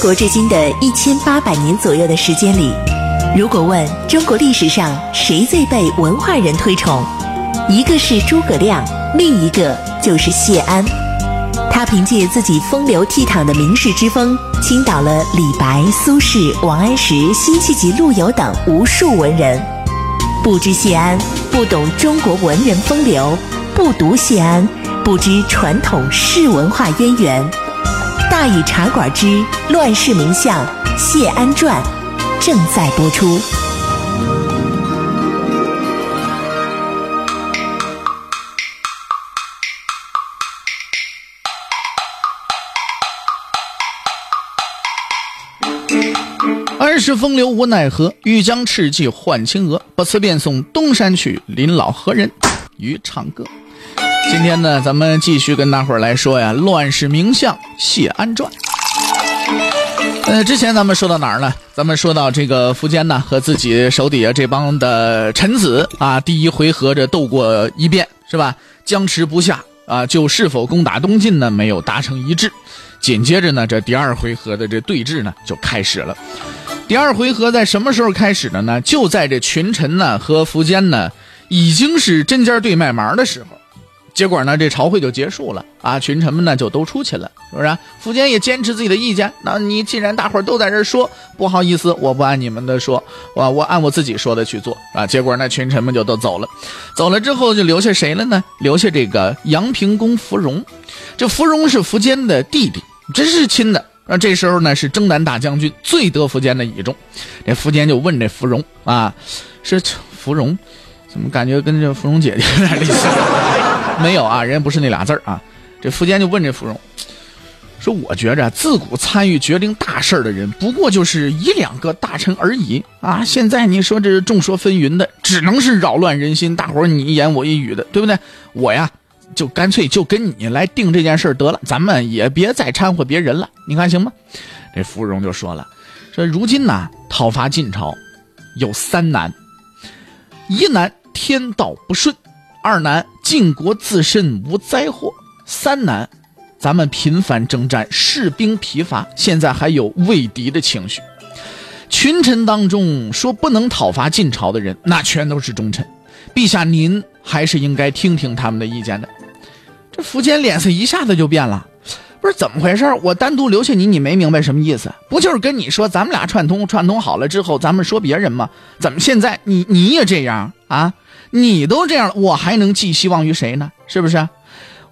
国至今的一千八百年左右的时间里，如果问中国历史上谁最被文化人推崇，一个是诸葛亮，另一个就是谢安。他凭借自己风流倜傥的名士之风，倾倒了李白、苏轼、王安石、辛弃疾、陆游等无数文人。不知谢安，不懂中国文人风流；不读谢安，不知传统士文化渊源。大禹茶馆之《乱世名相谢安传》正在播出。儿时风流无奈何，欲将赤骥换青鹅。不辞便送东山去，临老何人与唱歌。今天呢，咱们继续跟大伙儿来说呀，《乱世名相谢安传》。呃，之前咱们说到哪儿呢？咱们说到这个苻坚呢，和自己手底下这帮的臣子啊，第一回合这斗过一遍，是吧？僵持不下啊，就是否攻打东晋呢，没有达成一致。紧接着呢，这第二回合的这对峙呢，就开始了。第二回合在什么时候开始的呢？就在这群臣呢和苻坚呢，已经是针尖对麦芒的时候。结果呢，这朝会就结束了啊！群臣们呢就都出去了，是不是？苻坚也坚持自己的意见。那你既然大伙儿都在这说，不好意思，我不按你们的说，我我按我自己说的去做啊！结果那群臣们就都走了，走了之后就留下谁了呢？留下这个阳平公芙蓉。这芙蓉是苻坚的弟弟，真是亲的。那这时候呢，是征南大将军，最得苻坚的倚重。这苻坚就问这芙蓉啊，是芙蓉，怎么感觉跟这芙蓉姐姐有点类似？没有啊，人家不是那俩字儿啊。这苻坚就问这芙蓉，说：“我觉着自古参与决定大事的人，不过就是一两个大臣而已啊。现在你说这众说纷纭的，只能是扰乱人心，大伙你一言我一语的，对不对？我呀，就干脆就跟你来定这件事得了，咱们也别再掺和别人了，你看行吗？”这芙蓉就说了：“说如今呐，讨伐晋朝有三难，一难天道不顺。”二难，晋国自身无灾祸；三难，咱们频繁征战，士兵疲乏，现在还有畏敌的情绪。群臣当中说不能讨伐晋朝的人，那全都是忠臣。陛下，您还是应该听听他们的意见的。这苻坚脸色一下子就变了，不是怎么回事？我单独留下你，你没明白什么意思？不就是跟你说，咱们俩串通，串通好了之后，咱们说别人吗？怎么现在你你也这样啊？你都这样了，我还能寄希望于谁呢？是不是？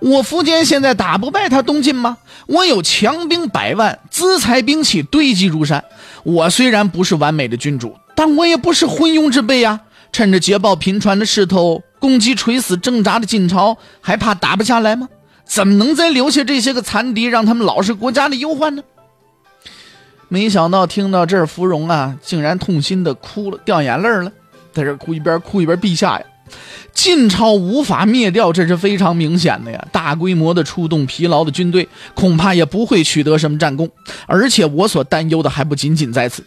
我苻坚现在打不败他东晋吗？我有强兵百万，资财兵器堆积如山。我虽然不是完美的君主，但我也不是昏庸之辈呀。趁着捷报频传的势头，攻击垂死挣扎的晋朝，还怕打不下来吗？怎么能再留下这些个残敌，让他们老是国家的忧患呢？没想到听到这儿，芙蓉啊，竟然痛心的哭了，掉眼泪了。在这哭，一边哭一边陛下呀，晋朝无法灭掉，这是非常明显的呀。大规模的出动疲劳的军队，恐怕也不会取得什么战功。而且我所担忧的还不仅仅在此。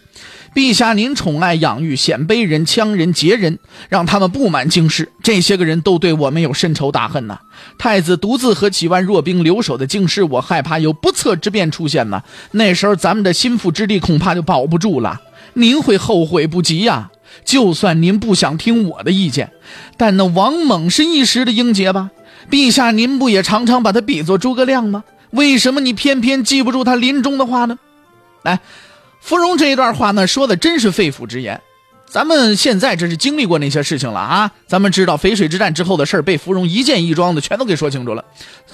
陛下，您宠爱养育鲜卑人、羌人、羯人，让他们布满京师，这些个人都对我们有深仇大恨呐。太子独自和几万弱兵留守的京师，我害怕有不测之变出现呐。那时候咱们的心腹之地恐怕就保不住了，您会后悔不及呀。就算您不想听我的意见，但那王猛是一时的英杰吧？陛下，您不也常常把他比作诸葛亮吗？为什么你偏偏记不住他临终的话呢？来，芙蓉这一段话呢，说的真是肺腑之言。咱们现在这是经历过那些事情了啊，咱们知道淝水之战之后的事儿被芙蓉一件一桩的全都给说清楚了。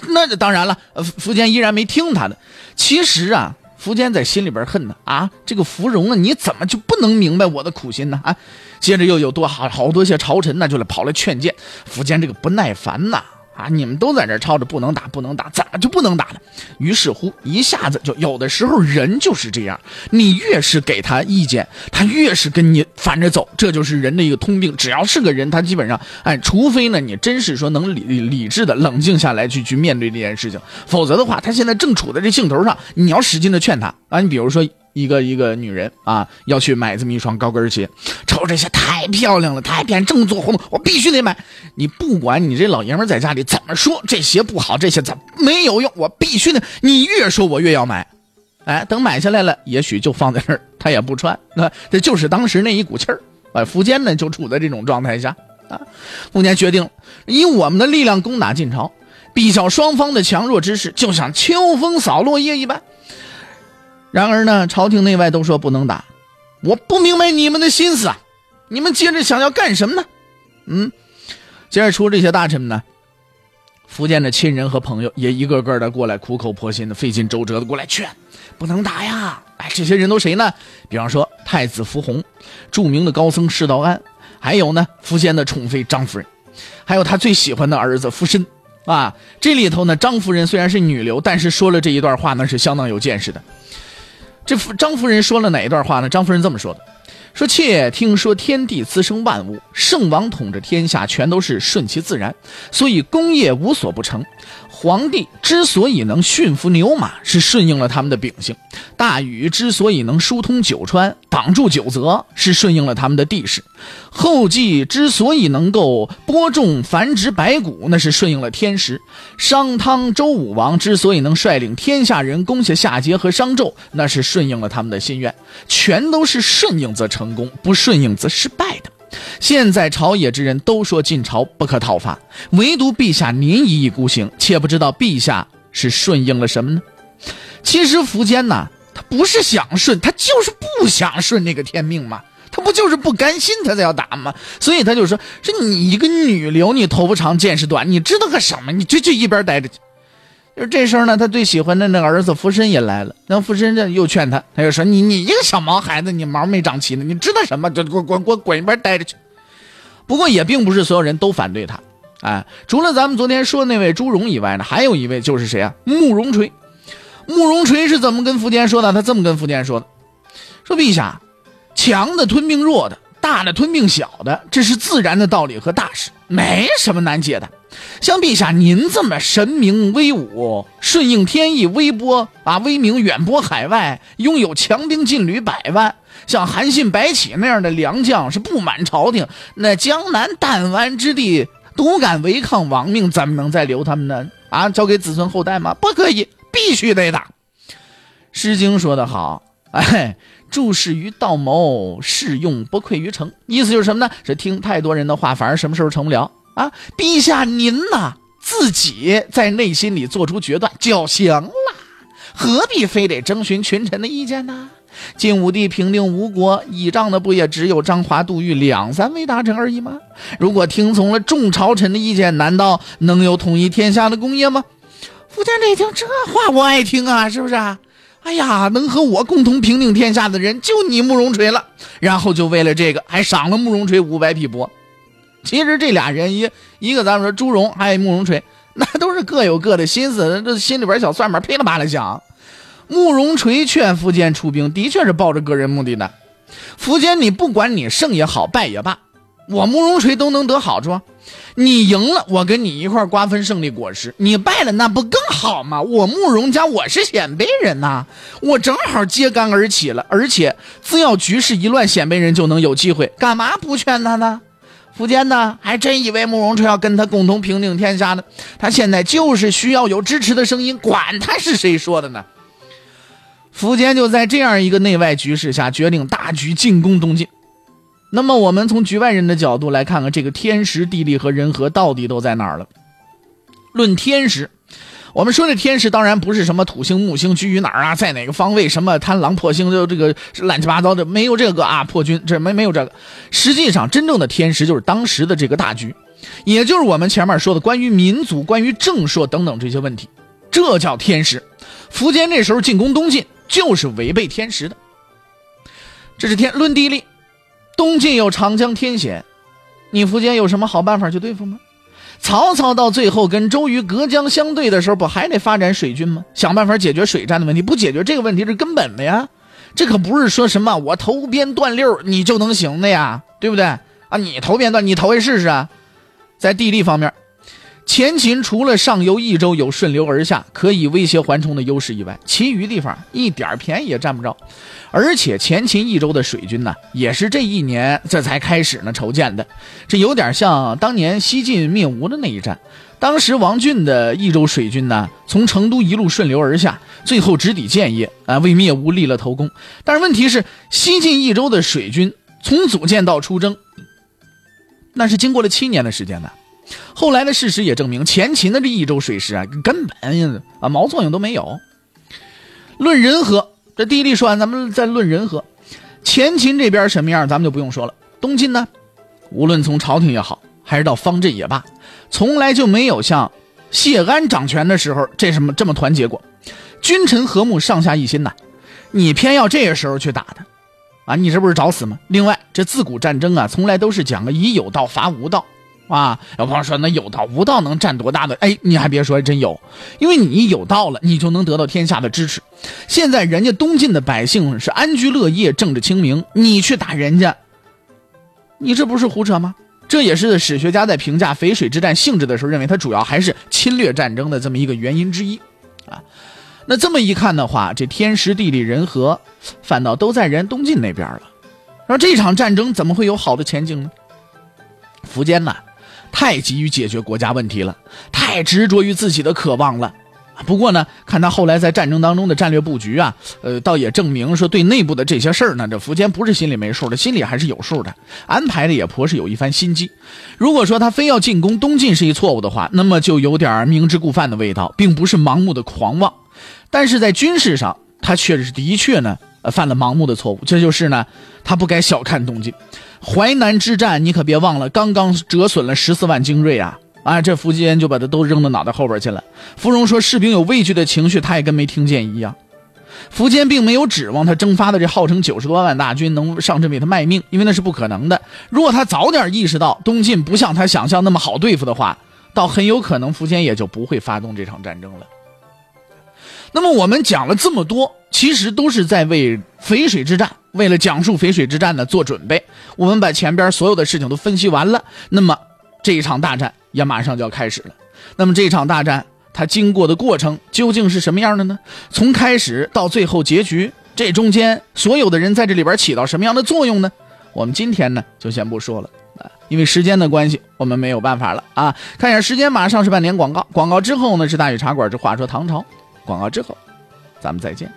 那当然了，苻坚依然没听他的。其实啊。苻坚在心里边恨呢啊，这个芙蓉啊，你怎么就不能明白我的苦心呢啊？接着又有多好好多些朝臣呢，就来跑来劝谏苻坚，这个不耐烦呐。啊你们都在这吵着不能打，不能打，怎么就不能打呢？于是乎，一下子就有的时候人就是这样，你越是给他意见，他越是跟你反着走，这就是人的一个通病。只要是个人，他基本上，哎，除非呢，你真是说能理理智的冷静下来去去面对这件事情，否则的话，他现在正处在这兴头上，你要使劲的劝他啊。你比如说。一个一个女人啊，要去买这么一双高跟鞋，瞅这些太漂亮了，太漂亮，正做活动，我必须得买。你不管你这老爷们在家里怎么说，这鞋不好，这鞋怎没有用，我必须得。你越说，我越要买。哎，等买下来了，也许就放在这儿，他也不穿。那这就是当时那一股气儿。哎，苻坚呢就处在这种状态下啊。苻坚决定以我们的力量攻打晋朝，比较双方的强弱之势，就像秋风扫落叶一般。然而呢，朝廷内外都说不能打。我不明白你们的心思啊！你们接着想要干什么呢？嗯，接着出这些大臣们呢，福建的亲人和朋友也一个个的过来，苦口婆心的、费尽周折的过来劝，不能打呀！哎，这些人都谁呢？比方说太子福弘，著名的高僧释道安，还有呢福建的宠妃张夫人，还有他最喜欢的儿子福深啊。这里头呢，张夫人虽然是女流，但是说了这一段话那是相当有见识的。这张夫人说了哪一段话呢？张夫人这么说的：“说妾听说天地滋生万物，圣王统治天下，全都是顺其自然，所以功业无所不成。”皇帝之所以能驯服牛马，是顺应了他们的秉性；大禹之所以能疏通九川、挡住九泽，是顺应了他们的地势；后稷之所以能够播种繁殖百谷，那是顺应了天时；商汤、周武王之所以能率领天下人攻下夏桀和商纣，那是顺应了他们的心愿。全都是顺应则成功，不顺应则失败的。现在朝野之人都说晋朝不可讨伐，唯独陛下您一意孤行，且不知道陛下是顺应了什么呢？其实苻坚呐，他不是想顺，他就是不想顺那个天命嘛，他不就是不甘心，他才要打吗？所以他就说：“是你一个女流，你头发长见识短，你知道个什么？你就就一边待着去。”就这时候呢，他最喜欢的那个儿子福申也来了。那福申这又劝他，他又说：“你你一个小毛孩子，你毛没长齐呢，你知道什么？就滚滚滚滚一边待着去。”不过也并不是所有人都反对他，哎，除了咱们昨天说的那位朱荣以外呢，还有一位就是谁啊？慕容垂。慕容垂是怎么跟苻坚说的？他这么跟苻坚说的：“说陛下，强的吞并弱的，大的吞并小的，这是自然的道理和大事，没什么难解的。”像陛下您这么神明威武，顺应天意，威波啊威名远播海外，拥有强兵劲旅百万，像韩信、白起那样的良将是不满朝廷，那江南弹丸之地独敢违抗王命，怎么能再留他们呢？啊，交给子孙后代吗？不可以，必须得打。《诗经》说得好，哎，注视于道谋，事用不愧于诚。意思就是什么呢？是听太多人的话，反而什么时候成不了。啊，陛下您呐，自己在内心里做出决断就行了，何必非得征询群臣的意见呢？晋武帝平定吴国，倚仗的不也只有张华、杜预两三位大臣而已吗？如果听从了众朝臣的意见，难道能有统一天下的功业吗？苻坚这一听，这话我爱听啊，是不是啊？哎呀，能和我共同平定天下的人就你慕容垂了。然后就为了这个，还赏了慕容垂五百匹帛。其实这俩人一一个，咱们说朱荣，还有慕容垂，那都是各有各的心思，这心里边小算盘噼里啪啦响。慕容垂劝苻坚出兵，的确是抱着个人目的的。苻坚，你不管你胜也好，败也罢，我慕容垂都能得好处。你赢了，我跟你一块瓜分胜利果实；你败了，那不更好吗？我慕容家，我是鲜卑人呐，我正好揭竿而起了。而且只要局势一乱，鲜卑人就能有机会。干嘛不劝他呢？苻坚呢，还真以为慕容垂要跟他共同平定天下呢。他现在就是需要有支持的声音，管他是谁说的呢。苻坚就在这样一个内外局势下，决定大举进攻东晋。那么，我们从局外人的角度来看看，这个天时地利和人和到底都在哪儿了？论天时。我们说的天时当然不是什么土星木星居于哪儿啊，在哪个方位，什么贪狼破星就这个乱七八糟的，没有这个啊破军，这没没有这个。实际上，真正的天时就是当时的这个大局，也就是我们前面说的关于民族、关于正朔等等这些问题，这叫天时。苻坚这时候进攻东晋就是违背天时的。这是天论地利，东晋有长江天险，你苻坚有什么好办法去对付吗？曹操到最后跟周瑜隔江相对的时候，不还得发展水军吗？想办法解决水战的问题，不解决这个问题是根本的呀。这可不是说什么我投鞭断六你就能行的呀，对不对啊？你投鞭断，你投一试试啊。在地利方面，前秦除了上游益州有顺流而下可以威胁缓冲的优势以外，其余地方一点便宜也占不着。而且前秦益州的水军呢，也是这一年这才开始呢筹建的，这有点像当年西晋灭吴的那一战。当时王俊的益州水军呢，从成都一路顺流而下，最后直抵建业啊，为灭吴立了头功。但是问题是，西晋益州的水军从组建到出征，那是经过了七年的时间呢。后来的事实也证明，前秦的这益州水师啊，根本啊毛作用都没有。论人和，这第一例说完，咱们再论人和。前秦这边什么样，咱们就不用说了。东晋呢，无论从朝廷也好，还是到方阵也罢，从来就没有像谢安掌权的时候这什么这么团结过，君臣和睦，上下一心呐。你偏要这个时候去打他，啊，你这不是找死吗？另外，这自古战争啊，从来都是讲个以有道伐无道。啊，有朋友说那有道无道能占多大的？哎，你还别说，还真有，因为你有道了，你就能得到天下的支持。现在人家东晋的百姓是安居乐业，政治清明，你去打人家，你这不是胡扯吗？这也是史学家在评价淝水之战性质的时候，认为它主要还是侵略战争的这么一个原因之一。啊，那这么一看的话，这天时地利人和，反倒都在人东晋那边了。那这场战争怎么会有好的前景呢？苻坚呐。太急于解决国家问题了，太执着于自己的渴望了。不过呢，看他后来在战争当中的战略布局啊，呃，倒也证明说对内部的这些事儿呢，这苻坚不是心里没数的，心里还是有数的，安排的也颇是有一番心机。如果说他非要进攻东晋是一错误的话，那么就有点明知故犯的味道，并不是盲目的狂妄。但是在军事上，他确实的确呢，犯了盲目的错误。这就是呢，他不该小看东晋。淮南之战，你可别忘了，刚刚折损了十四万精锐啊！啊，这苻坚就把他都扔到脑袋后边去了。芙蓉说，士兵有畏惧的情绪，他也跟没听见一样。苻坚并没有指望他征发的这号称九十多万大军能上阵为他卖命，因为那是不可能的。如果他早点意识到东晋不像他想象那么好对付的话，倒很有可能苻坚也就不会发动这场战争了。那么我们讲了这么多，其实都是在为淝水之战。为了讲述淝水之战呢做准备，我们把前边所有的事情都分析完了。那么这一场大战也马上就要开始了。那么这场大战它经过的过程究竟是什么样的呢？从开始到最后结局，这中间所有的人在这里边起到什么样的作用呢？我们今天呢就先不说了啊，因为时间的关系，我们没有办法了啊。看一下时间，马上是半点广告，广告之后呢是大禹茶馆之话说唐朝，广告之后咱们再见。